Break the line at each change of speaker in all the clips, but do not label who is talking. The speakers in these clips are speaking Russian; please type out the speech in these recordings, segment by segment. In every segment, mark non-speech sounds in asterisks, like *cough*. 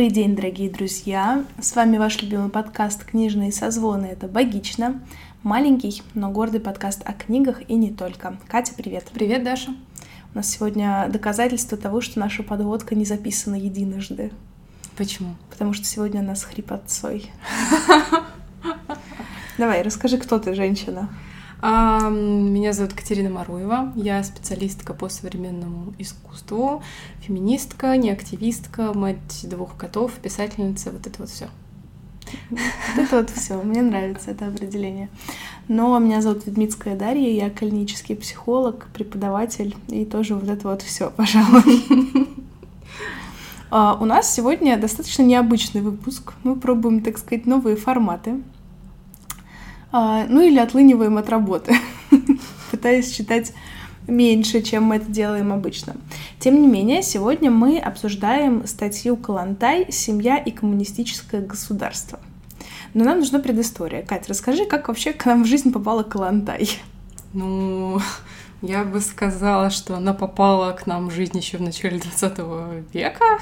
Добрый день, дорогие друзья! С вами ваш любимый подкаст «Книжные созвоны». Это «Богично». Маленький, но гордый подкаст о книгах и не только. Катя, привет!
Привет, Даша!
У нас сегодня доказательство того, что наша подводка не записана единожды.
Почему?
Потому что сегодня она с хрипотцой. *laughs* Давай, расскажи, кто ты, женщина.
Меня зовут Катерина Маруева, я специалистка по современному искусству, феминистка, не активистка, мать двух котов, писательница, вот это вот все.
Это вот все. Мне нравится это определение. Но меня зовут Ведмитская Дарья, я клинический психолог, преподаватель и тоже вот это вот все, пожалуй. А, у нас сегодня достаточно необычный выпуск. Мы пробуем, так сказать, новые форматы. А, ну или отлыниваем от работы, *laughs* пытаясь читать меньше, чем мы это делаем обычно. Тем не менее, сегодня мы обсуждаем статью Калантай «Семья и коммунистическое государство». Но нам нужна предыстория. Катя, расскажи, как вообще к нам в жизнь попала Калантай?
Ну, я бы сказала, что она попала к нам в жизнь еще в начале 20 века.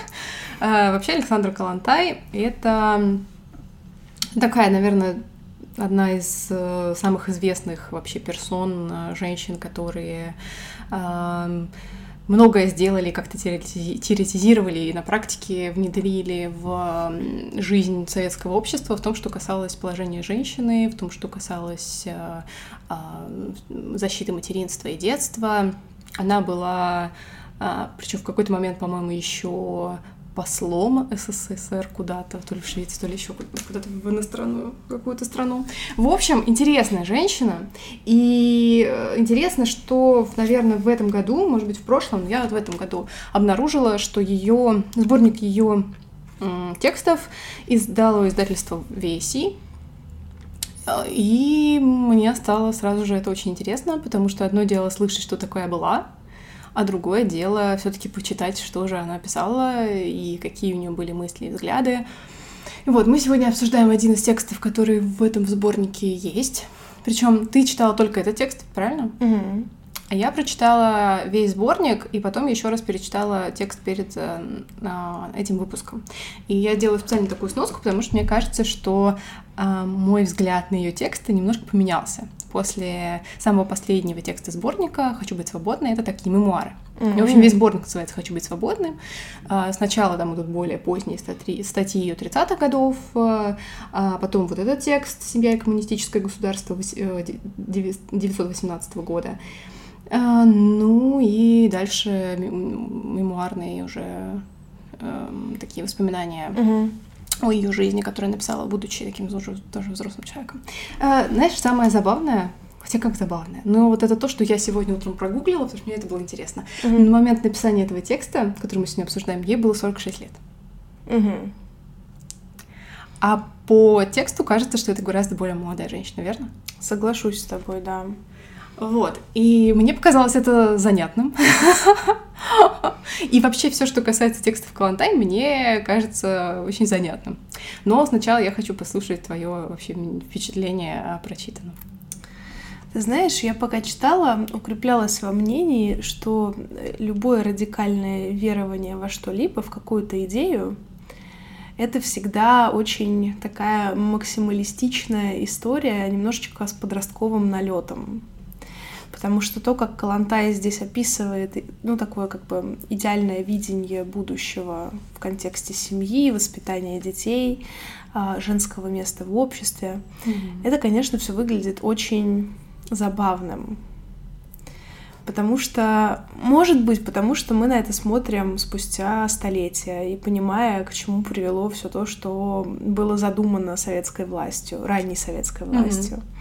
А, вообще, Александр Калантай — это такая, наверное, одна из э, самых известных вообще персон, э, женщин, которые э, многое сделали, как-то теоретизировали и на практике внедрили в жизнь советского общества в том, что касалось положения женщины, в том, что касалось э, э, защиты материнства и детства. Она была, э, причем в какой-то момент, по-моему, еще послом СССР куда-то, то ли в Швецию, то ли еще куда-то в иностранную какую-то страну. В общем, интересная женщина. И э, интересно, что, наверное, в этом году, может быть, в прошлом, я вот в этом году обнаружила, что ее сборник ее текстов издало издательство Веси, и мне стало сразу же это очень интересно, потому что одно дело слышать, что такое была, а другое дело все-таки почитать, что же она писала и какие у нее были мысли и взгляды. Вот, мы сегодня обсуждаем один из текстов, который в этом сборнике есть. Причем ты читала только этот текст, правильно?
Угу.
Я прочитала весь сборник и потом еще раз перечитала текст перед э, этим выпуском. И я делаю специально такую сноску, потому что мне кажется, что э, мой взгляд на ее тексты немножко поменялся после самого последнего текста сборника «Хочу быть свободной». Это такие мемуары. Mm-hmm. В общем, весь сборник называется «Хочу быть свободным». А, сначала там идут более поздние статьи, статьи ее 30-х годов, а, а потом вот этот текст «Семья и коммунистическое государство» 1918 э, года. А, ну и дальше мемуарные уже эм, такие воспоминания.
Mm-hmm
о ее жизни, которую написала, будучи таким тоже, тоже взрослым человеком. А, знаешь, самое забавное, хотя как забавное, но вот это то, что я сегодня утром прогуглила, потому что мне это было интересно.
Mm-hmm.
На момент написания этого текста, который мы сегодня обсуждаем, ей было 46 лет.
Mm-hmm.
А по тексту кажется, что это гораздо более молодая женщина, верно?
Соглашусь с тобой, да.
Вот. И мне показалось это занятным. И вообще все, что касается текстов Калантай, мне кажется очень занятным. Но сначала я хочу послушать твое вообще впечатление о прочитанном.
Ты знаешь, я пока читала, укреплялась во мнении, что любое радикальное верование во что-либо, в какую-то идею, это всегда очень такая максималистичная история, немножечко с подростковым налетом потому что то, как Калантай здесь описывает, ну, такое как бы идеальное видение будущего в контексте семьи, воспитания детей, а, женского места в обществе,
mm-hmm.
это, конечно, все выглядит очень забавным. Потому что, может быть, потому что мы на это смотрим спустя столетия и понимая, к чему привело все то, что было задумано советской властью, ранней советской властью. Mm-hmm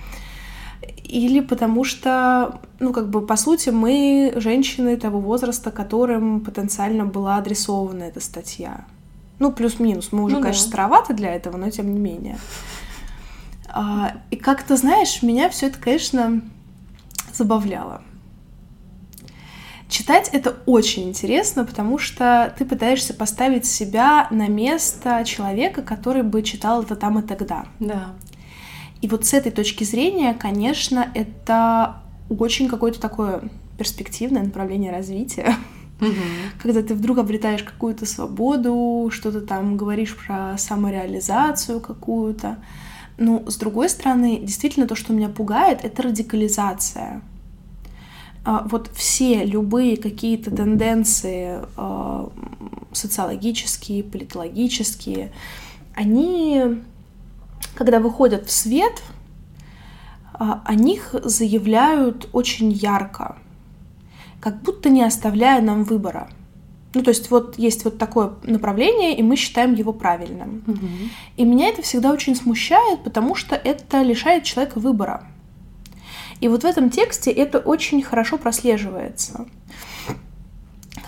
или потому что, ну, как бы, по сути, мы женщины того возраста, которым потенциально была адресована эта статья. Ну, плюс-минус. Мы уже, ну, конечно, да. староваты для этого, но тем не менее. А, и как-то, знаешь, меня все это, конечно, забавляло. Читать это очень интересно, потому что ты пытаешься поставить себя на место человека, который бы читал это там и тогда.
Да.
И вот с этой точки зрения, конечно, это очень какое-то такое перспективное направление развития.
Мгм.
когда ты вдруг обретаешь какую-то свободу, что-то там говоришь про самореализацию какую-то. Ну, с другой стороны, действительно то, что меня пугает, это радикализация. А, Вот все любые какие-то тенденции а, социологические, политологические, они, когда выходят в свет, а, о них заявляют очень ярко, как будто не оставляя нам выбора. Ну, то есть вот есть вот такое направление, и мы считаем его правильным.
Мгм.
И меня это всегда очень смущает, потому что это лишает человека выбора. И вот в этом тексте это очень хорошо прослеживается.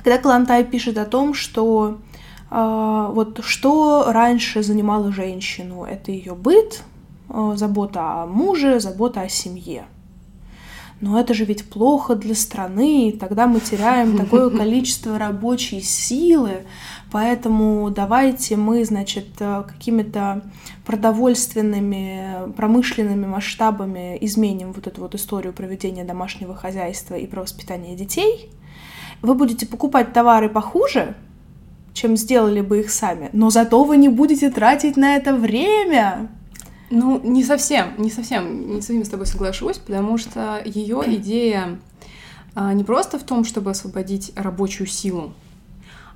Когда Калантай пишет о том, что вот что раньше занимало женщину, это ее быт, а, забота о муже, забота о семье. Но это же ведь плохо для страны, и тогда мы теряем такое *laughs* количество рабочей силы, поэтому давайте мы, значит, э, какими-то продовольственными, промышленными масштабами изменим вот эту вот историю проведения домашнего хозяйства и про воспитание детей. Вы будете покупать товары похуже, чем сделали бы их сами, но зато вы не будете тратить на это время.
Ну, не совсем, не совсем, не совсем с тобой соглашусь, потому что ее идея а, не просто в том, чтобы освободить рабочую силу,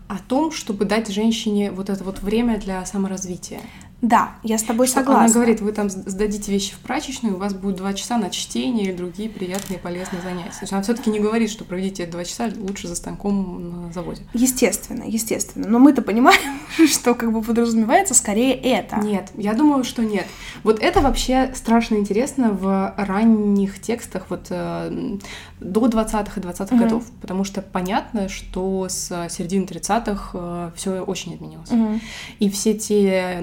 а о том, чтобы дать женщине вот это вот время для саморазвития.
Да, я с тобой
Что
согласна.
Она говорит, вы там сдадите вещи в прачечную, у вас будет два часа на чтение или другие приятные полезные занятия. То есть она все-таки не говорит, что проведите два часа лучше за станком на заводе.
Естественно, естественно. Но мы-то понимаем, *laughs* что как бы подразумевается скорее это.
Нет, я думаю, что нет. Вот это вообще страшно интересно в ранних текстах вот э, до 20-х и 20-х
Мгм.
годов, потому что понятно, что с середины 30-х все очень изменилось.
Мгм.
И все те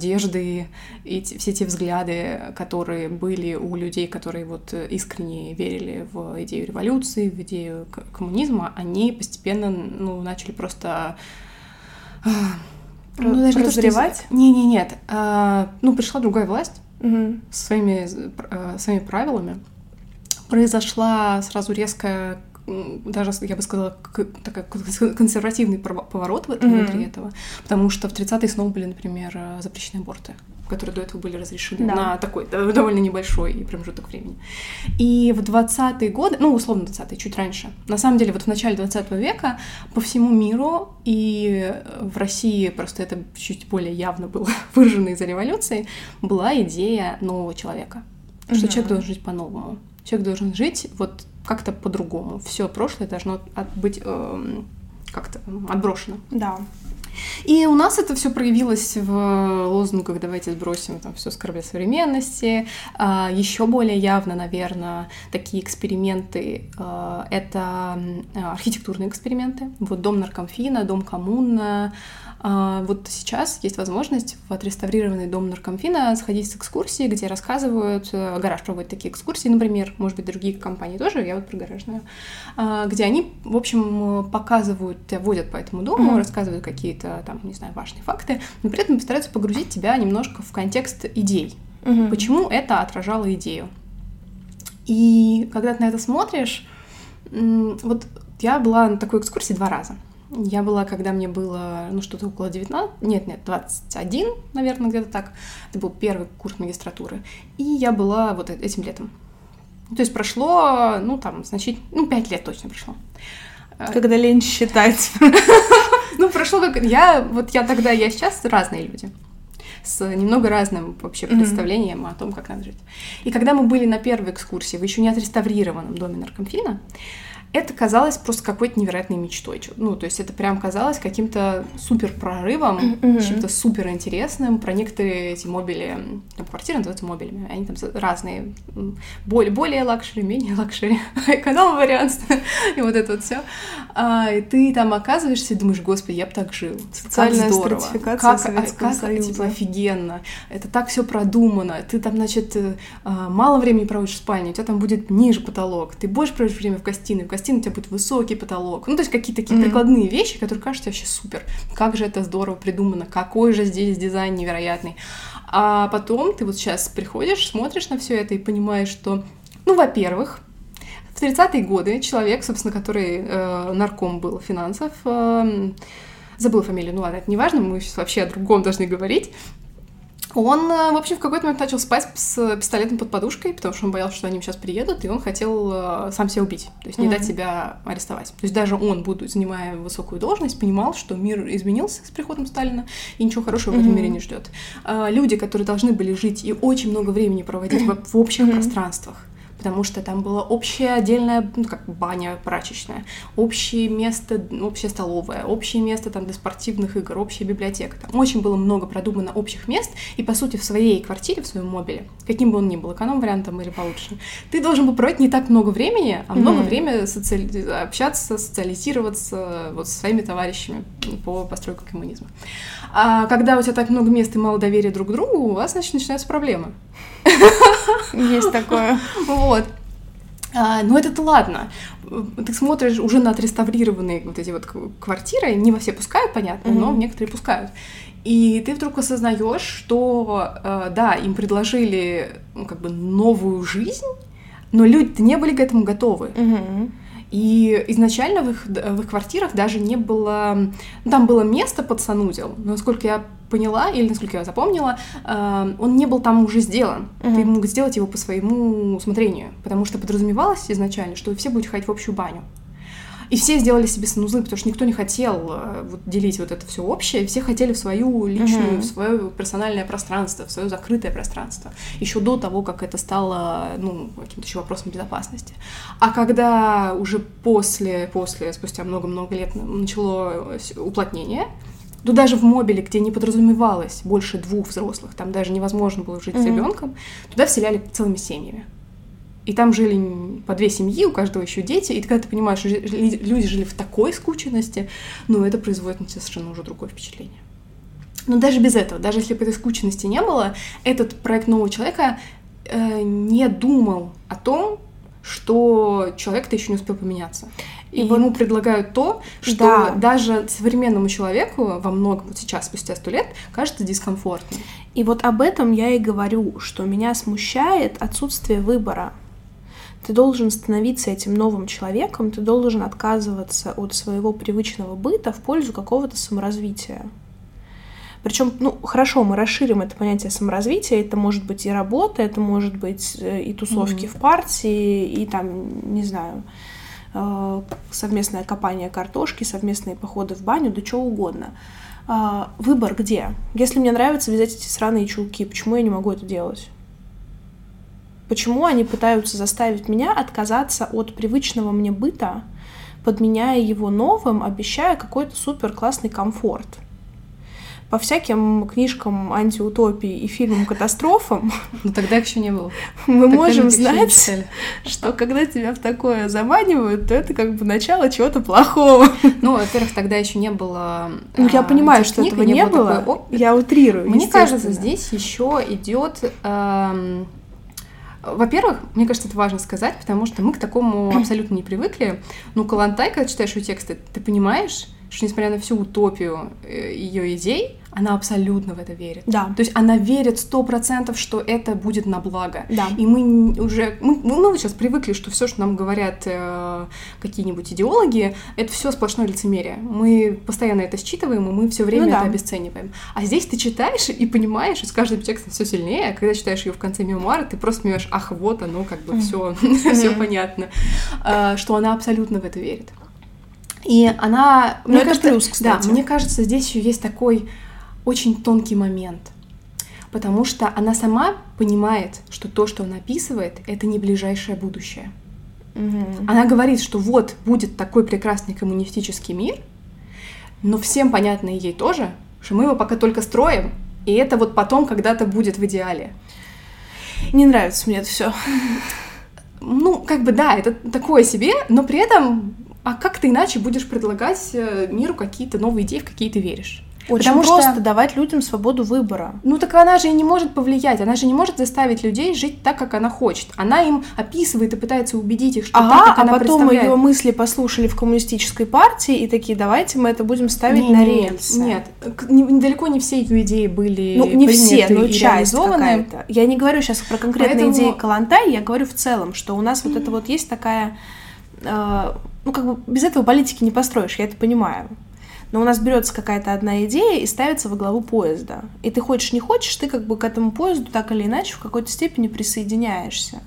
надежды, и все те взгляды, которые были у людей, которые вот искренне верили в идею революции, в идею коммунизма, они постепенно ну, начали просто... а,
Ну,
что
прозревать?
Не, не, нет. А, Ну, пришла другая власть со своими, э, своими правилами. Произошла сразу резкая, даже, я бы сказала, кон- консервативный поворот в этом,
Мгм.
внутри этого. Потому что в 30-е снова были, например, э, запрещены аборты которые до этого были разрешены
Да.
на такой *laughs* довольно небольшой промежуток времени. И в 20-е годы, ну, условно 20-е, чуть раньше, на самом деле вот в начале 20 века по всему миру и в России просто это чуть более явно было *laughs* выражено из-за революции, была идея нового человека, что
Мгм.
человек должен жить по-новому. Человек должен жить вот как-то по-другому. Все прошлое должно от- быть эм, как-то отброшено.
Да.
И у нас это все проявилось в лозунгах «давайте сбросим там все скорбя современности». Еще более явно, наверное, такие эксперименты а, — это архитектурные эксперименты. Вот дом наркомфина, дом коммуна. А, Вот сейчас есть возможность в отреставрированный дом наркомфина сходить с экскурсии, где рассказывают, э, гараж проводит такие экскурсии, например, может быть, другие компании тоже, я вот про гараж знаю, а, где они, в общем, показывают, тебя водят по этому дому,
Мгм.
рассказывают какие-то там, не знаю, важные факты, но при этом постараются погрузить тебя немножко в контекст идей.
Мгм.
Почему это отражало идею? И когда ты на это смотришь, вот я была на такой экскурсии два раза. Я была, когда мне было, ну, что-то около 19, нет, нет, 21, наверное, где-то так. Это был первый курс магистратуры. И я была вот э- этим летом. То есть прошло, ну, там, значит, ну, пять лет точно прошло. Э,
Когда лень считать. *laughs*
ну, прошло как... Я, вот я тогда, я сейчас разные люди. С немного разным вообще представлением о том, как надо жить. И когда мы были на первой экскурсии в еще не отреставрированном доме наркомфина, это казалось просто какой-то невероятной мечтой. Ну, то есть это прям казалось каким-то супер прорывом,
Мгм.
чем-то супер интересным. Про некоторые эти мобили, там квартиры называются мобилями, они там разные, более, более luxury, менее luxury, *laughs* эконом-вариант, *laughs* и вот это вот все. и ты там оказываешься и думаешь, господи, я бы так жил.
Социальная
как здорово.
стратификация
как, как,
Союза.
Типа, офигенно. Это так все продумано. Ты там, значит, э, а, мало времени проводишь в спальне, у тебя там будет ниже потолок. Ты больше проводишь время в гостиной, в гостиной у тебя будет высокий потолок. Ну, то есть какие-то такие
Мгм.
прикладные вещи, которые кажутся вообще супер. Как же это здорово придумано, какой же здесь дизайн невероятный. А потом ты вот сейчас приходишь, смотришь на все это и понимаешь, что, ну, во-первых, В 30-е годы человек, собственно, который э, нарком был финансов, э, забыл фамилию, ну ладно, это не важно, мы сейчас вообще о другом должны говорить, он, э, в общем, в какой-то момент начал спать с пистолетом под подушкой, потому что он боялся, что они сейчас приедут, и он хотел э, сам себя убить, то есть не mm-hmm. дать себя арестовать. То есть даже он, будучи, занимая высокую должность, понимал, что мир изменился с приходом Сталина, и ничего хорошего mm-hmm. в этом мире не ждет. А, люди, которые должны были жить и очень много времени проводить в, в общих mm-hmm. пространствах, потому что там была общая отдельная, ну, как баня прачечная, общее место, общая столовая, общее место там для спортивных игр, общая библиотека. Там очень было много продумано общих мест, и, по сути, в своей квартире, в своем мобиле, каким бы он ни был, эконом-вариантом или получше, ты должен был проводить не так много времени, а много mm-hmm. времени социали... общаться, социализироваться вот со своими товарищами по постройке коммунизма. А когда у тебя так много мест и мало доверия друг к другу, у вас, значит, начинаются проблемы.
Есть такое.
Вот. А, ну это-то ладно. Ты смотришь уже на отреставрированные вот эти вот квартиры, не во все пускают, понятно, mm-hmm. но некоторые пускают. И ты вдруг осознаешь, что э, да, им предложили ну, как бы новую жизнь, но люди не были к этому готовы.
Mm-hmm.
И изначально в их, в их квартирах даже не было... Ну, там было место под санузел, но, насколько я поняла, или насколько я запомнила, э, он не был там уже сделан. Uh-huh. Ты мог сделать его по своему усмотрению, потому что подразумевалось изначально, что все будут ходить в общую баню. И все сделали себе санузлы, потому что никто не хотел э, вот, делить вот это все общее, все хотели в свою личную, uh-huh. в свое персональное пространство, в свое закрытое пространство, еще до того, как это стало, ну, каким-то еще вопросом безопасности. А когда уже после, после, спустя много-много лет начало уплотнение, то даже в мобиле, где не подразумевалось больше двух взрослых, там даже невозможно было жить mm-hmm. с ребенком, туда вселяли целыми семьями. И там жили по две семьи, у каждого еще дети. И когда ты понимаешь, что люди жили в такой скученности, ну, это производит на тебя совершенно уже другое впечатление. Но даже без этого, даже если бы этой скученности не было, этот проект нового человека э, не думал о том, что человек-то еще не успел поменяться. И, и ему предлагают то, что да. даже современному человеку во многом вот сейчас, спустя сто лет, кажется дискомфортным.
И вот об этом я и говорю, что меня смущает отсутствие выбора. Ты должен становиться этим новым человеком, ты должен отказываться от своего привычного быта в пользу какого-то саморазвития. Причем, ну, хорошо, мы расширим это понятие саморазвития. Это может быть и работа, это может быть э, и тусовки mm-hmm. в партии, и там, не знаю, э, совместное копание картошки, совместные походы в баню, да что угодно. А, выбор где? Если мне нравится вязать эти сраные чулки, почему я не могу это делать? Почему они пытаются заставить меня отказаться от привычного мне быта, подменяя его новым, обещая какой-то супер классный комфорт? по всяким книжкам антиутопии и фильмам катастрофам. *laughs*
Ну тогда еще не было.
Мы тогда можем знать, что когда тебя в такое заманивают, то это как бы начало чего-то плохого. *laughs*
Ну, во-первых, тогда еще не было.
Ну, я а, понимаю, что этого не было. Я утрирую.
Мне кажется, здесь еще идет эм, во-первых, мне кажется, это важно сказать, потому что мы к такому *clears throat* абсолютно не привыкли. Ну, Калантай, когда читаешь ее тексты, ты понимаешь, что несмотря на всю утопию э, ее идей, она абсолютно в это верит.
Да.
То есть она верит сто процентов, что это будет на благо.
Да.
И мы уже, мы, мы сейчас привыкли, что все, что нам говорят э, какие-нибудь идеологи, это все сплошное лицемерие. Мы постоянно это считываем, и мы все время ну, да. это обесцениваем. А здесь ты читаешь и понимаешь, и с каждым текстом все сильнее. А когда читаешь ее в конце мемуара, ты просто понимаешь, ах, вот оно, как бы все, все *laughs* понятно, э, что она абсолютно в это верит. И она,
Но мне кажется, плюс, кстати.
да, мне кажется, здесь еще есть такой очень тонкий момент, потому что она сама понимает, что то, что она описывает, это не ближайшее будущее.
Угу.
Она говорит, что вот будет такой прекрасный коммунистический мир, но всем понятно и ей тоже, что мы его пока только строим, и это вот потом когда-то будет в идеале.
Не нравится мне это все.
Ну, как бы да, это такое себе, но при этом, а как ты иначе будешь предлагать э, миру какие-то новые идеи, в какие ты веришь?
Очень Потому просто что... давать людям свободу выбора.
Ну так она же и не может повлиять, она же не может заставить людей жить так, как она хочет. Она им описывает и пытается убедить их, что ага, так, как
а
она
потом ее мысли послушали в коммунистической партии и такие, давайте мы это будем ставить не, на рельсы.
Нет, недалеко не все ее идеи были
Ну не все, но часть какая-то. Я не говорю сейчас про конкретные Поэтому... идеи Калантай, я говорю в целом, что у нас вот это вот есть такая... Э, ну как бы без этого политики не построишь, я это понимаю но у нас берется какая-то одна идея и ставится во главу поезда. И ты хочешь, не хочешь, ты как бы к этому поезду так или иначе в какой-то степени присоединяешься.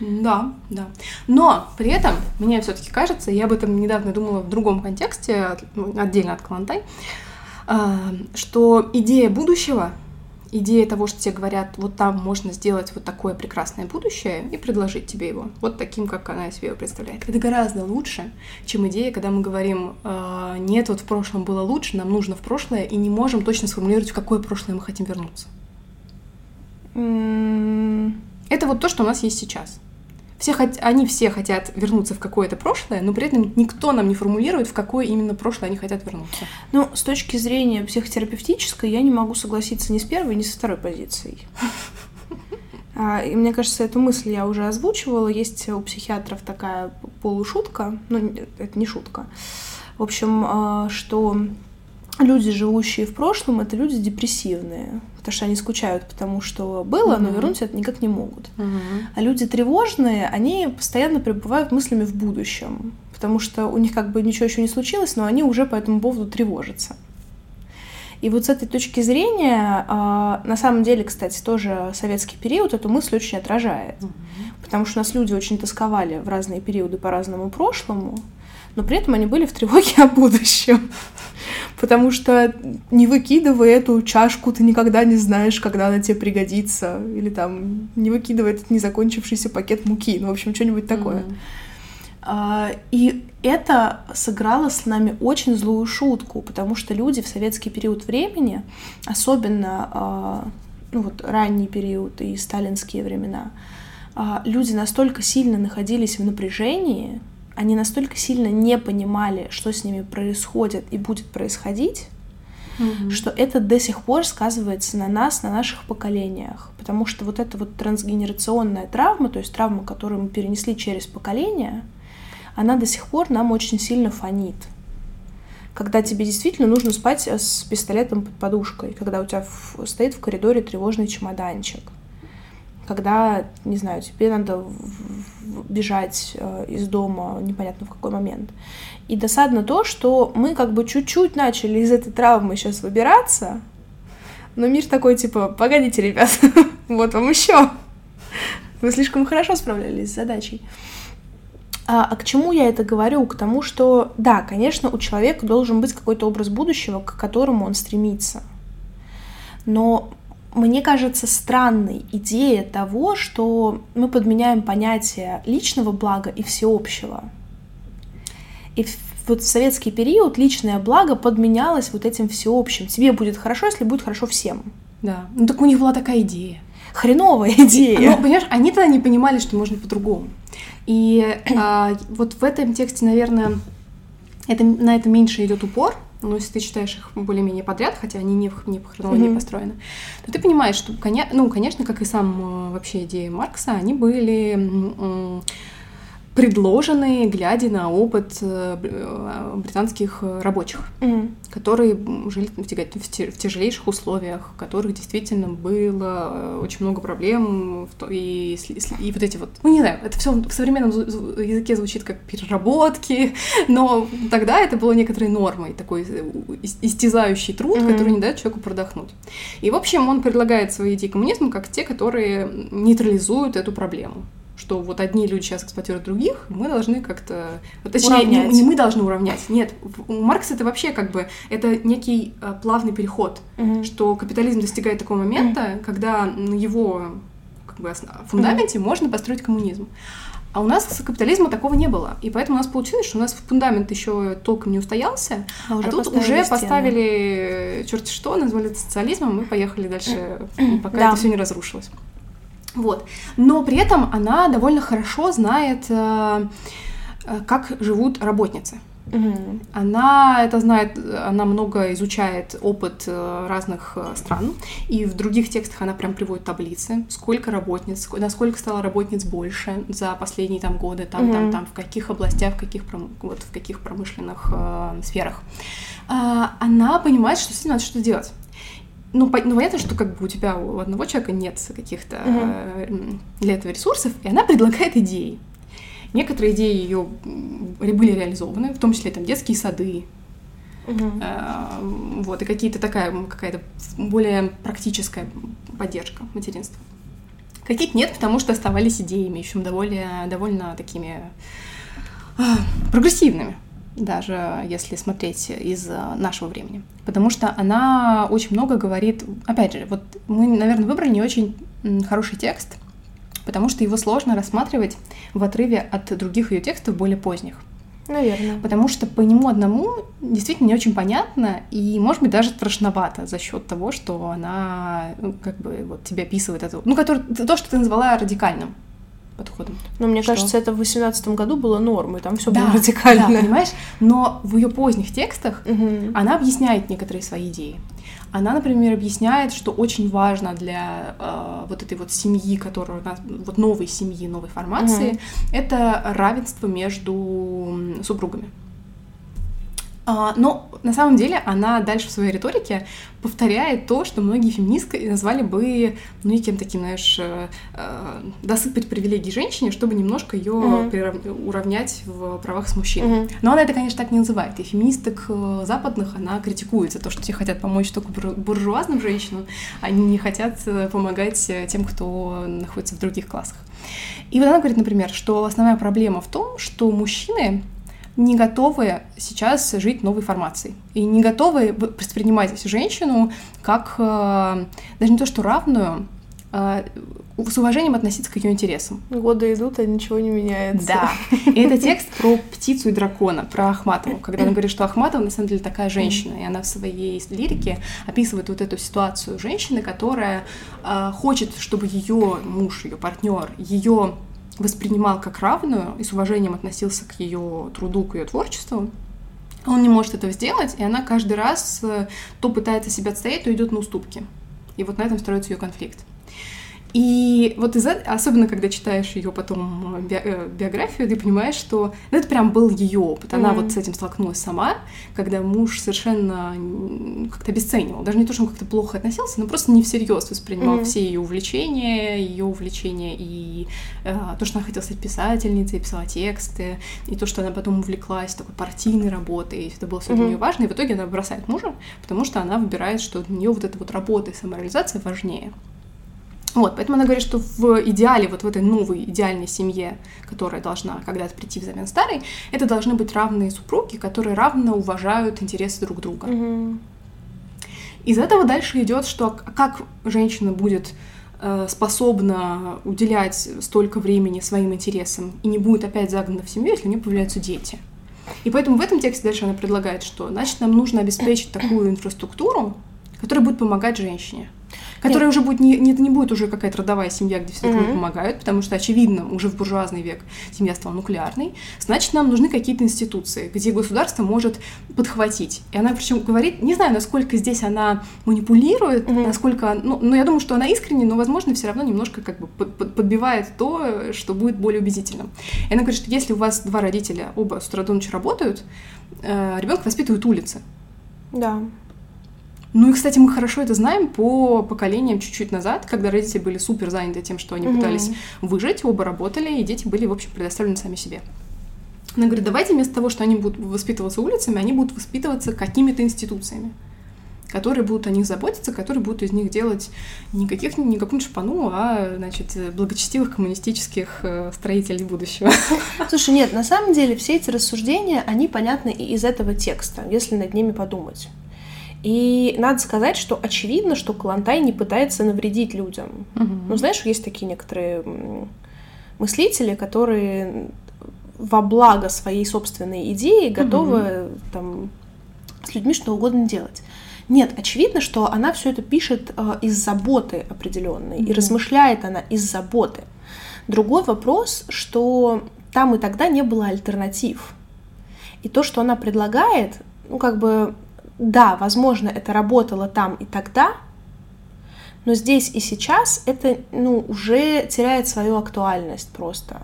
Да, да. Но при этом, мне все-таки кажется, я об этом недавно думала в другом контексте, ну, отдельно от Калантай, а, что идея будущего идея того, что тебе говорят, вот там можно сделать вот такое прекрасное будущее и предложить тебе его, вот таким, как она себе его представляет. Это гораздо лучше, чем идея, когда мы говорим, э, нет, вот в прошлом было лучше, нам нужно в прошлое, и не можем точно сформулировать, в какое прошлое мы хотим вернуться. Mm. Это вот то, что у нас есть сейчас. Все хот... Они все хотят вернуться в какое-то прошлое, но при этом никто нам не формулирует, в какое именно прошлое они хотят вернуться.
Ну, с точки зрения психотерапевтической, я не могу согласиться ни с первой, ни со второй позицией. А, и мне кажется, эту мысль я уже озвучивала. Есть у психиатров такая полушутка, ну, это не шутка. В общем, а, что люди, живущие в прошлом, это люди депрессивные, потому что они скучают потому, что было, mm-hmm. но вернуть это никак не могут. Mm-hmm. А люди тревожные, они постоянно пребывают мыслями в будущем, потому что у них как бы ничего еще не случилось, но они уже по этому поводу тревожатся. И вот с этой точки зрения, а, на самом деле, кстати, тоже советский период эту мысль очень отражает. Mm-hmm. Потому что у нас люди очень тосковали в разные периоды по разному прошлому, но при этом они были в тревоге *laughs* о будущем. Потому что не выкидывай эту чашку, ты никогда не знаешь, когда она тебе пригодится. Или там не выкидывай этот незакончившийся пакет муки. Ну, в общем, что-нибудь такое. Mm-hmm. И это сыграло с нами очень злую шутку, потому что люди в советский период времени, особенно а, ну, вот, ранний период и сталинские времена, а, люди настолько сильно находились в напряжении, они настолько сильно не понимали, что с ними происходит и будет происходить, mm-hmm. что это до сих пор сказывается на нас, на наших поколениях. Потому что вот эта вот трансгенерационная травма, то есть травма, которую мы перенесли через поколение, она до сих пор нам очень сильно фонит. Когда тебе действительно нужно спать с пистолетом под подушкой, когда у тебя стоит в коридоре тревожный чемоданчик, когда, не знаю, тебе надо бежать э, из дома непонятно в какой момент. И досадно то, что мы как бы чуть-чуть начали из этой травмы сейчас выбираться, но мир такой, типа, погодите, ребят, *laughs* вот вам еще. Вы слишком хорошо справлялись с задачей. А, а к чему я это говорю? К тому, что, да, конечно, у человека должен быть какой-то образ будущего, к которому он стремится. Но мне кажется странной идея того, что мы подменяем понятие личного блага и всеобщего. И вот в советский период личное благо подменялось вот этим всеобщим. Тебе будет хорошо, если будет хорошо всем.
Да. Ну так у них была такая идея.
Хреновая идея.
Ну, понимаешь, они тогда не понимали, что можно по-другому. И а, вот в этом тексте, наверное, это, на это меньше идет упор, ну, если ты читаешь их более-менее подряд, хотя они не, не по хронологии mm-hmm. построены, то ты понимаешь, что, ну, конечно, как и сам э, вообще идеи Маркса, они были предложенные, глядя на опыт э, э, британских рабочих, mm. которые жили в тяжелейших условиях, у которых действительно было э, очень много проблем, и, и вот эти вот, ну не знаю, это все в современном языке звучит как переработки, *laughs* но тогда это было некоторой нормой, такой истязающий труд, mm. который не дает человеку продохнуть. И, в общем, он предлагает свои идеи коммунизма как те, которые нейтрализуют эту проблему что вот одни люди сейчас эксплуатируют других, мы должны как-то... Точнее, не, не мы должны уравнять. Нет, у Маркса это вообще как бы... Это некий а, плавный переход, угу. что капитализм достигает такого момента, угу. когда на его как бы, фундаменте угу. можно построить коммунизм. А у нас капитализма такого не было. И поэтому у нас получилось, что у нас фундамент еще толком не устоялся, а, уже а тут поставили уже стены. поставили черти что, назвали это социализмом, мы поехали дальше, *clears throat* пока да. это все не разрушилось. Вот. Но при этом она довольно хорошо знает, э, э, как живут работницы.
Мгм.
Она это знает, она много изучает опыт э, разных э, стран, и в других текстах она прям приводит таблицы, сколько работниц, ск- насколько стало работниц больше за последние там годы, там, там,
Мгм.
там, в каких областях, в каких, пром- вот, в каких промышленных э, сферах. А, она понимает, что с этим надо что-то делать. Ну, по- ну, понятно, что как бы у тебя, у одного человека нет каких-то э, м, для этого ресурсов, и она предлагает идеи. Некоторые идеи ее были реализованы, в том числе там детские сады,
Мгм.
э, вот, и какие-то такая, какая-то более практическая поддержка материнства. Каких нет, потому что оставались идеями, еще довольно, довольно такими а, прогрессивными, даже если смотреть из э, нашего времени. Потому что она очень много говорит, опять же, вот мы, наверное, выбрали не очень хороший текст, потому что его сложно рассматривать в отрыве от других ее текстов более поздних.
Наверное.
Потому что по нему одному действительно не очень понятно и, может быть, даже страшновато за счет того, что она ну, как бы вот тебе описывает это, ну, который, то, что ты назвала радикальным подходом.
Но мне
Что?
кажется, это в восемнадцатом году было нормой, там все
Да,
было радикально.
Да, понимаешь? Но в ее поздних текстах
Мгм.
она объясняет некоторые свои идеи. Она, например, объясняет, что очень важно для э, вот этой вот семьи, которая нас, вот новой семьи, новой формации, это равенство между супругами. А, но на самом деле она дальше в своей риторике повторяет то, что многие феминистки назвали бы ну, неким таким, знаешь, э, э, досыпать привилегии женщине, чтобы немножко ее
Мгм.
уравнять в правах с мужчиной.
Мгм.
Но она это, конечно, так не называет. И феминисток э, западных она критикует за то, что те хотят помочь только бур- буржуазным женщинам, они не хотят помогать тем, кто находится в других классах. И вот она говорит, например, что основная проблема в том, что мужчины не готовы сейчас жить новой формацией. И не готовы воспринимать женщину как э, даже не то, что равную, а с уважением относиться к ее интересам.
Годы идут, а ничего не меняется.
Да. И это текст про птицу и дракона, про Ахматову. Когда она говорит, что Ахматова на самом деле такая женщина, и она в своей лирике описывает вот эту ситуацию женщины, которая э, хочет, чтобы ее муж, ее партнер, ее воспринимал как равную и с уважением относился к ее труду, к ее творчеству. Он не может этого сделать, и она каждый раз э, то пытается себя отстоять, то идет на уступки. И вот на этом строится ее конфликт. И вот из особенно когда читаешь ее потом э, би- э, биографию, ты понимаешь, что ну, это прям был ее опыт. Она
Мгм.
вот с этим столкнулась сама, когда муж совершенно как-то обесценивал. Даже не то, что он как-то плохо относился, но просто не всерьез воспринимал
Мгм.
все ее увлечения, ее увлечения и э, то, что она хотела стать писательницей, писала тексты, и то, что она потом увлеклась такой партийной работой, и это было все для
Мгм.
нее важно. И в итоге она бросает мужа, потому что она выбирает, что для нее вот эта вот работа и самореализация важнее. Вот, поэтому она говорит, что в идеале, вот в этой новой идеальной семье, которая должна когда-то прийти взамен старой, это должны быть равные супруги, которые равно уважают интересы друг друга.
Мгм.
Из этого дальше идет, что как женщина будет э, способна уделять столько времени своим интересам и не будет опять загнана в семью, если у нее появляются дети. И поэтому в этом тексте дальше она предлагает, что значит нам нужно обеспечить такую инфраструктуру, которая будет помогать женщине. Которая уже будет не, не, это не будет уже какая-то родовая семья, где все друг другу помогают, потому что, очевидно, уже в буржуазный век семья стала нуклеарной. Значит, нам нужны какие-то институции, где государство может подхватить. И она причем говорит, не знаю, насколько здесь она манипулирует,
Мгм.
насколько, ну, но я думаю, что она искренне, но, возможно, все равно немножко как бы под- под- подбивает то, что будет более убедительным. И она говорит, что если у вас два родителя оба с утра до ночи работают, ребенка воспитывают улицы.
Да.
Ну и, кстати, мы хорошо это знаем по поколениям чуть-чуть назад, когда родители были супер заняты тем, что они
Мгм.
пытались выжить, оба работали, и дети были, в общем, предоставлены сами себе. Она говорит, давайте вместо того, что они будут воспитываться улицами, они будут воспитываться какими-то институциями, которые будут о них заботиться, которые будут из них делать не, каких, не какую-нибудь шпану, а, значит, благочестивых коммунистических э, строителей будущего. *laughs*
Слушай, нет, на самом деле все эти рассуждения, они понятны и из этого текста, если над ними подумать. И надо сказать, что очевидно, что Калантай не пытается навредить людям. Ну, знаешь, есть такие некоторые мыслители, которые во благо своей собственной идеи готовы там с людьми что угодно делать. Нет, очевидно, что она все это пишет э, из заботы определенной, и
Мгм.
размышляет она из заботы. Другой вопрос, что там и тогда не было альтернатив. И то, что она предлагает, ну, как бы, да, возможно, это работало там и тогда, но здесь и сейчас это, ну, уже теряет свою актуальность просто.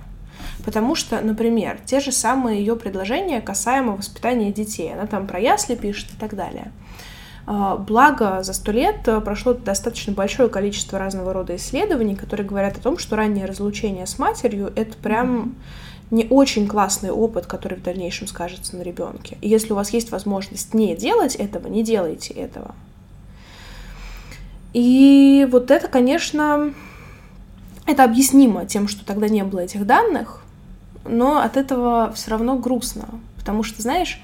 Потому что, например, те же самые ее предложения касаемо воспитания детей. Она там про ясли пишет и так далее. А, благо, за сто лет прошло достаточно большое количество разного рода исследований, которые говорят о том, что раннее разлучение с матерью — это прям не очень классный опыт, который в дальнейшем скажется на ребенке. И если у вас есть возможность не делать этого, не делайте этого. И вот это, конечно, это объяснимо тем, что тогда не было этих данных, но от этого все равно грустно, потому что, знаешь,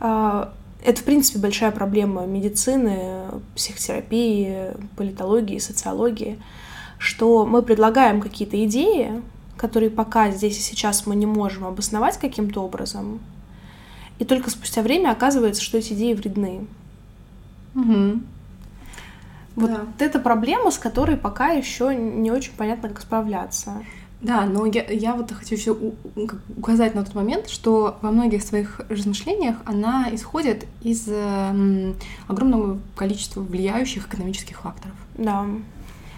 а, это, в принципе, большая проблема медицины, психотерапии, политологии, социологии, что мы предлагаем какие-то идеи, которые пока здесь и сейчас мы не можем обосновать каким-то образом, и только спустя время оказывается, что эти идеи вредны.
Угу.
Вот да. это проблема, с которой пока еще не очень понятно, как справляться.
Да, но я, я вот хочу еще указать на тот момент, что во многих своих размышлениях она исходит из э, огромного количества влияющих экономических факторов.
Да.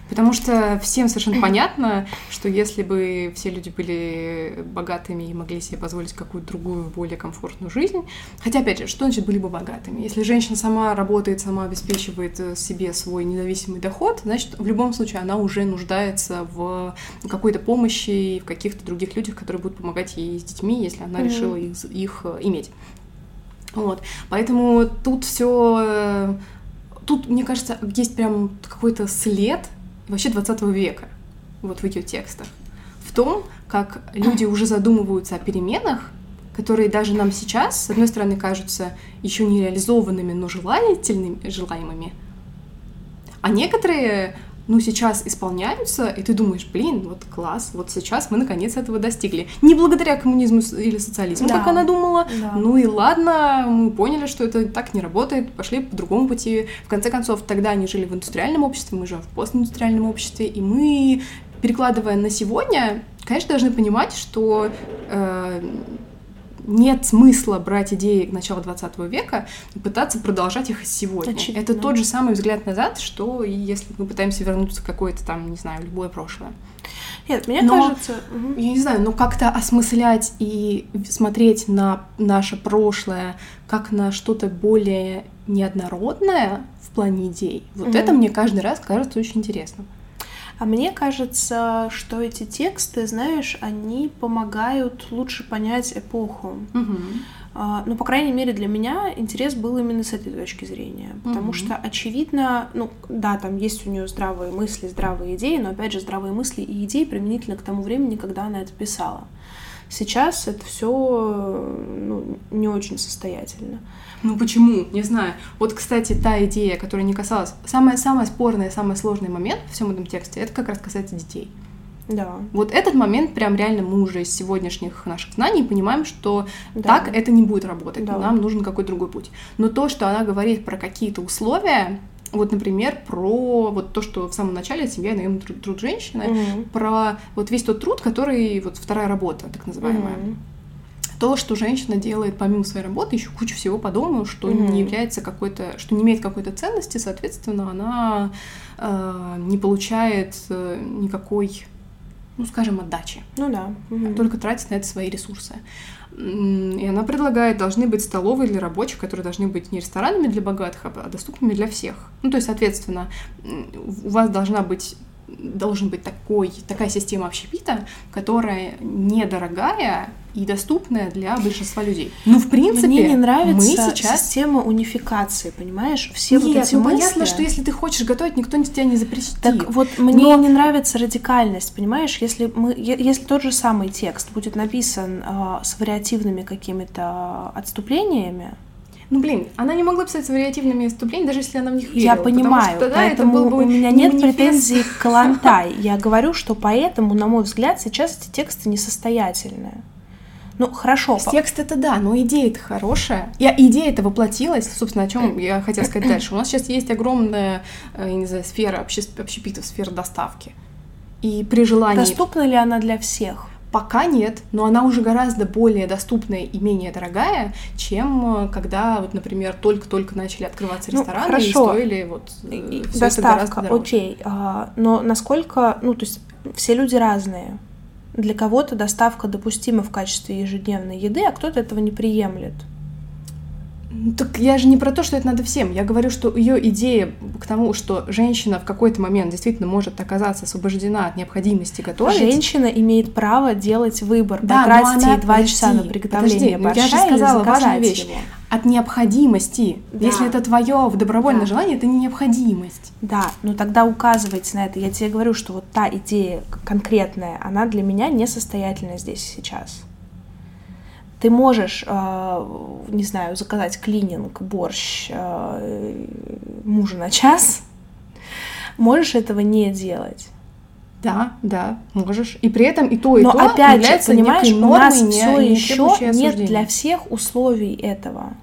Потому что всем совершенно понятно, что если бы все люди были богатыми и могли себе позволить какую-то другую, более комфортную жизнь, хотя, опять же, что значит были бы богатыми? Если женщина сама работает, сама обеспечивает э, себе свой независимый доход, значит, в любом случае она уже нуждается в какой-то помощи и в каких-то других людях, которые будут помогать ей с детьми, если она mm-hmm. решила их, их э, иметь. Вот. Поэтому тут все э, тут, мне кажется, есть прям какой-то след вообще 20 века, вот в ее текстах, в том, как люди уже задумываются о переменах, которые даже нам сейчас, с одной стороны, кажутся еще не реализованными, но желательными, желаемыми, а некоторые ну, сейчас исполняются, и ты думаешь, блин, вот класс, вот сейчас мы наконец этого достигли. Не благодаря коммунизму или социализму, да. как она думала, да. ну и ладно, мы поняли, что это так не работает, пошли по другому пути. В конце концов, тогда они жили в индустриальном обществе, мы живем в постиндустриальном обществе, и мы, перекладывая на сегодня, конечно, должны понимать, что э, нет смысла брать идеи начала 20 века и пытаться продолжать их сегодня. Очевидно. Это тот же самый взгляд назад, что если мы пытаемся вернуться в какое-то там, не знаю, любое прошлое.
Нет, мне но, кажется...
Я не знаю, но как-то осмыслять и смотреть на наше прошлое как на что-то более неоднородное в плане идей, вот угу. это мне каждый раз кажется очень интересным.
А мне кажется, что эти тексты, знаешь, они помогают лучше понять эпоху.
Угу.
Ну, по крайней мере, для меня интерес был именно с этой точки зрения. Потому угу. что, очевидно, ну, да, там есть у нее здравые мысли, здравые идеи, но, опять же, здравые мысли и идеи применительно к тому времени, когда она это писала. Сейчас это все ну, не очень состоятельно.
Ну почему? Не знаю. Вот, кстати, та идея, которая не касалась... Самое-самое спорное, самый сложный момент в всем этом тексте, это как раз касается детей.
Да.
Вот этот момент прям реально мы уже из сегодняшних наших знаний понимаем, что да. так это не будет работать. Да. Нам нужен какой-то другой путь. Но то, что она говорит про какие-то условия, вот, например, про вот то, что в самом начале семья и наемный труд, труд женщины,
mm
про вот весь тот труд, который вот вторая работа, так называемая.
mm
то, что женщина делает помимо своей работы, еще кучу всего по дому, что mm-hmm. не является какой-то, что не имеет какой-то ценности, соответственно, она э, не получает э, никакой, ну, скажем, отдачи.
Ну да.
Mm-hmm. Только тратит на это свои ресурсы. И она предлагает, должны быть столовые для рабочих, которые должны быть не ресторанами для богатых, а доступными для всех. Ну, то есть, соответственно, у вас должна быть должен быть такой, такая система общепита, которая недорогая и доступная для большинства людей.
Ну, в принципе, мне не нравится мы сейчас... система унификации, понимаешь? Все
Нет,
вот эти
ну,
мысли...
понятно, что если ты хочешь готовить, никто тебя не запретит.
Так вот, мне Но... не нравится радикальность, понимаешь? Если, мы, если тот же самый текст будет написан э, с вариативными какими-то отступлениями,
ну, блин, она не могла писать с вариативными выступлениями, даже если она в них верила.
Я понимаю, что, да, поэтому это был бы у меня нет манифест. претензий к *laughs* Калантай. Я говорю, что поэтому, на мой взгляд, сейчас эти тексты несостоятельные. Ну, хорошо.
Текст это да, но идея это хорошая. И идея это воплотилась. Собственно, о чем я хотела сказать дальше. У нас сейчас есть огромная, э, я не знаю, сфера общепитов, сфера доставки. И при желании...
Доступна ли она для всех?
Пока нет, но она уже гораздо более доступная и менее дорогая, чем э, когда, вот, например, только-только начали открываться
Ну,
рестораны
хорошо.
и стоили вот э,
И- Доставка, окей. а, но насколько, ну, то есть все люди разные. Для кого-то доставка допустима в качестве ежедневной еды, а кто-то этого не приемлет.
Так я же не про то, что это надо всем. Я говорю, что ее идея к тому, что женщина в какой-то момент действительно может оказаться освобождена от необходимости готовить.
Женщина имеет право делать выбор,
Да,
потратить ей два часа на приготовление
подожди, ну я же
борща или
сказала важную вещь.
его.
От необходимости.
Да.
Если это твое добровольное
Да.
желание, это не необходимость.
Да, ну тогда указывайте на это. Я тебе говорю, что вот та идея конкретная, она для меня несостоятельна здесь сейчас. Ты можешь, э, не знаю, заказать клининг, борщ э, мужа на час, можешь этого не делать.
Да, да, можешь. И при этом и то, и
Но
то
опять же, понимаешь, у нас
не-
все
не
еще нет
осуждения.
для всех условий этого.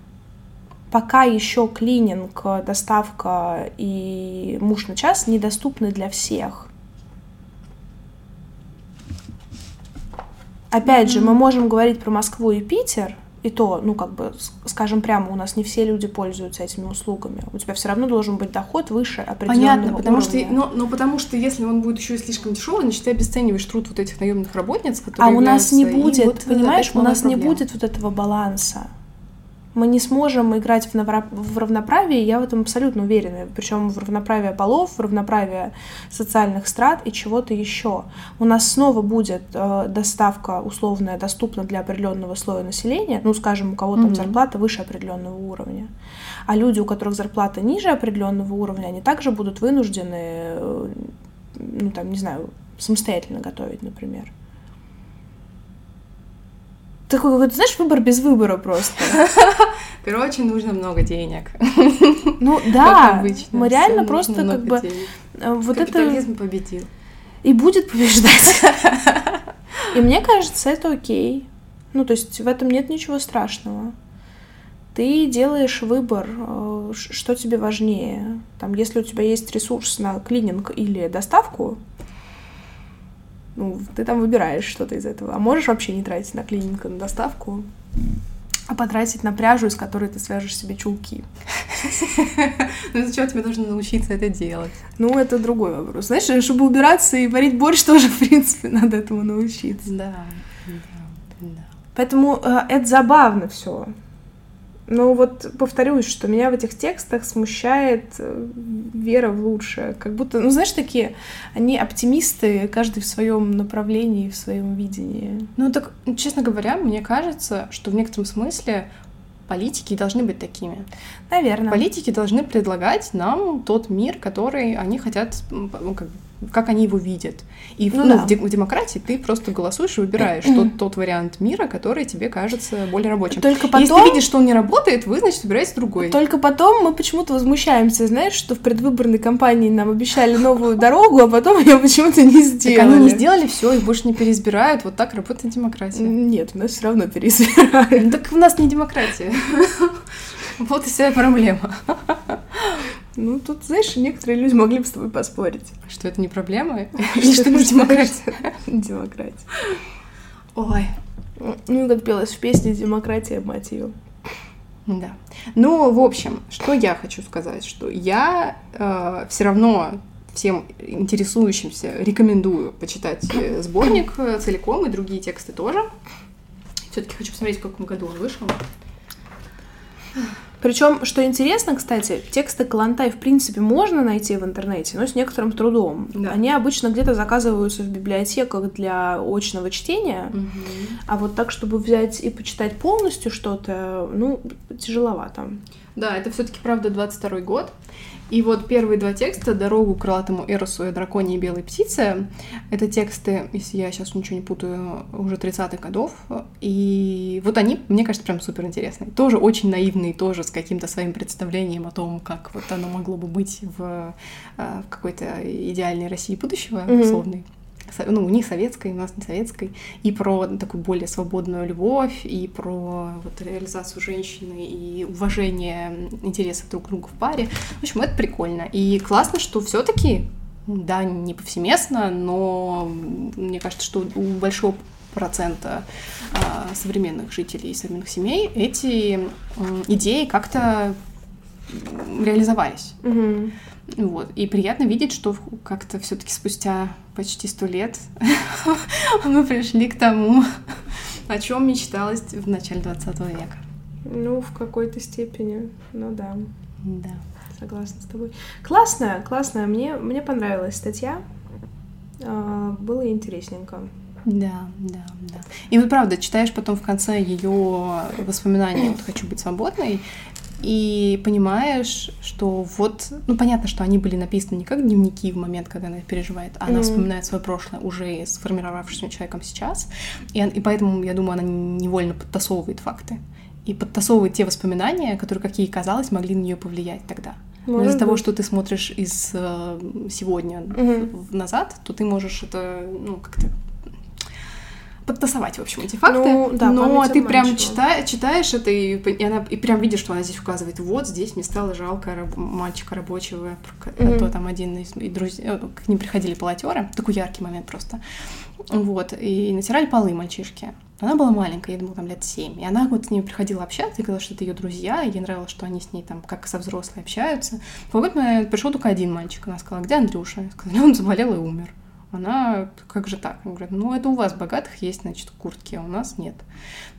Пока еще клининг, доставка и муж на час недоступны для всех. Опять же, мы можем говорить про Москву и Питер, и то, ну, как бы, скажем прямо, у нас не все люди пользуются этими услугами. У тебя все равно должен быть доход выше определенного
Понятно, потому что,
уровня.
но, потому что если он будет еще и слишком дешевый, значит, ты обесцениваешь труд вот этих наемных работниц,
А
которые
у нас не будет,
вот
понимаешь, у нас не
проблема.
будет вот этого баланса. Мы не сможем играть в, навра- в равноправие, я в этом абсолютно уверена. Причем в равноправие полов, в равноправие социальных страт и чего-то еще. У нас снова будет э, доставка условная доступна для определенного слоя населения. Ну, скажем, у кого-то
Мгм.
зарплата выше определенного уровня. А люди, у которых зарплата ниже определенного уровня, они также будут вынуждены, э, ну, там, не знаю, самостоятельно готовить, например. Такой какой-то, знаешь, выбор без выбора просто. *laughs*
Короче, нужно много денег.
Ну да,
обычно.
мы реально просто как бы
денег.
э, вот это
Капитализм победил.
и будет побеждать. *laughs* И мне кажется, это окей. Ну, то есть в этом нет ничего страшного. Ты делаешь выбор, э, что тебе важнее. Там, если у тебя есть ресурс на клининг или доставку, ну, ты там выбираешь что-то из этого. А можешь вообще не тратить на клининг на доставку, а потратить на пряжу, из которой ты свяжешь себе чулки. *laughs*
Ну, зачем тебе нужно научиться это делать?
Ну, это другой вопрос. Знаешь, чтобы убираться и варить борщ, *laughs* тоже, в принципе, надо этому научиться.
Да, да, да.
Поэтому э, это забавно все. Но вот повторюсь, что меня в этих текстах смущает э, вера в лучшее. Как будто, ну знаешь, такие, они оптимисты, каждый в своем направлении, в своем видении.
Ну так, честно говоря, мне кажется, что в некотором смысле политики должны быть такими.
Наверное.
Политики должны предлагать нам тот мир, который они хотят, ну, как, они его видят. И в-
Ну
ну,
да.
в, де- в демократии ты просто голосуешь и выбираешь тот, тот вариант мира, который тебе кажется более рабочим.
Только
Если
потом,
ты видишь, что он не работает, вы, значит, выбираете другой.
только потом мы почему-то возмущаемся, знаешь, что в предвыборной кампании нам обещали новую дорогу, а потом ее почему-то не
Так
сделали.
они не сделали все, их больше не переизбирают. Вот так работает демократия.
Нет, у нас все равно переизбирают.
Так у нас не демократия. *laughs* Вот и вся проблема.
Ну, тут, знаешь, некоторые люди могли бы с тобой поспорить.
Что это не проблема? *laughs*
Что
И что
это
демократия?
Демократия.
Ой.
Ну, как пелось в песне «Демократия, мать ее».
Да. Ну, в общем, что я хочу сказать, что я все равно всем интересующимся рекомендую почитать э, сборник э, целиком и другие тексты тоже. Все-таки хочу посмотреть, в каком году он вышел.
Причем, что интересно, кстати, тексты Калантай в принципе можно найти в интернете, но с некоторым трудом.
Да.
Они обычно где-то заказываются в библиотеках для очного чтения, а вот так, чтобы взять и почитать полностью что-то, ну, тяжеловато.
Да, это все-таки правда 22 год. И вот первые два текста «Дорогу к крылатому Эросу» и «Драконе и белой птице» — это тексты, если я сейчас ничего не путаю, уже 30-х годов. И вот они, мне кажется, прям супер интересные. Тоже очень наивные, тоже с каким-то своим представлением о том, как вот оно могло бы быть в, э, в какой-то идеальной России будущего, условной. Ну, у них советской, у нас не советской. И про такую более свободную любовь, и про вот реализацию женщины, и уважение интересов друг друга в паре. В общем, это прикольно. И классно, что все таки да, не повсеместно, но мне кажется, что у большого процента а, современных жителей и современных семей эти идеи как-то реализовались.
Угу.
Вот. И приятно видеть, что как-то все-таки спустя почти сто лет *laughs* мы пришли к тому, о чем мечталось в начале 20 века.
Ну, в какой-то степени, ну да.
Да.
Согласна с тобой. Классная, классная. Мне, мне понравилась статья. А, было интересненько.
Да, да, да. И вот правда, читаешь потом в конце ее воспоминания «Вот хочу быть свободной», и понимаешь, что вот, ну понятно, что они были написаны не как дневники в момент, когда она переживает, а mm-hmm. она вспоминает свое прошлое уже сформировавшимся человеком сейчас, и, и поэтому, я думаю, она невольно подтасовывает факты и подтасовывает те воспоминания, которые, как ей казалось, могли на нее повлиять тогда. Может из-за того, что ты смотришь из э, сегодня
угу.
назад, то ты можешь это, ну, как-то подтасовать, в общем, эти факты.
Ну, да,
но ты прям чита, читаешь это, и, и, она, и прям видишь, что она здесь указывает, вот здесь мне стало жалко раб, мальчика рабочего, mm-hmm. то там один из и друзей, э, к ним приходили полотеры, такой яркий момент просто. Вот, и натирали полы мальчишки. Она была маленькая, я думала, там лет семь. И она вот с ней приходила общаться, и говорила, что это ее друзья, и ей нравилось, что они с ней там как со взрослой общаются. В какой-то момент пришел только один мальчик. Она сказала, где Андрюша? Сказали, он заболел и умер. Она, как же так? Она говорит, ну это у вас богатых есть, значит, куртки, а у нас нет.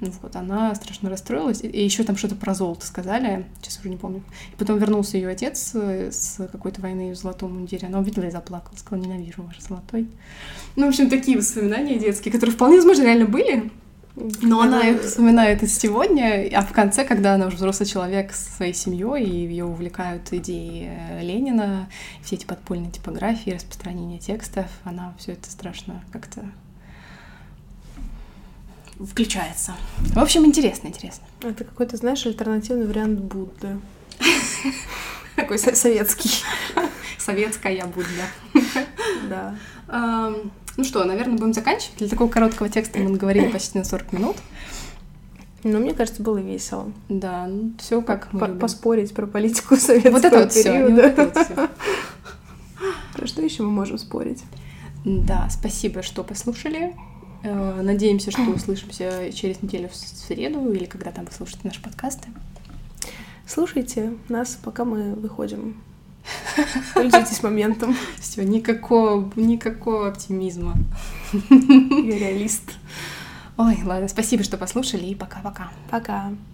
Ну вот, она страшно расстроилась. И еще там что-то про золото сказали, сейчас уже не помню. И потом вернулся ее отец э, с какой-то войны в золотом мундире. Она увидела и заплакала, сказала, ненавижу ваш золотой. Ну, в общем, такие воспоминания детские, которые вполне возможно реально были, но она их вспоминает из сегодня, а в конце, когда она уже взрослый человек с своей семьей, и ее увлекают идеи э, Ленина, все эти подпольные типографии, распространение текстов, она все это страшно как-то включается. В общем, интересно, интересно.
Это какой-то, знаешь, альтернативный вариант Будды. *laughs* Такой советский. *laughs*
Советская Будда.
Да.
Ну что, наверное, будем заканчивать. Для такого короткого текста мы говорили почти на 40 минут.
Ну, мне кажется, было весело.
Да, ну, все как мы
По Поспорить про политику советского вот это вот периода. Все, вот это вот *laughs* Про что еще мы можем спорить?
Да, спасибо, что послушали. Э, надеемся, что *clears throat* услышимся через неделю в среду или когда там вы слушаете наши подкасты.
Слушайте нас, пока мы выходим *laughs* Пользуйтесь моментом.
Все, никакого, никакого оптимизма.
Я реалист.
Ой, ладно, спасибо, что послушали, и пока-пока.
Пока. -пока. пока.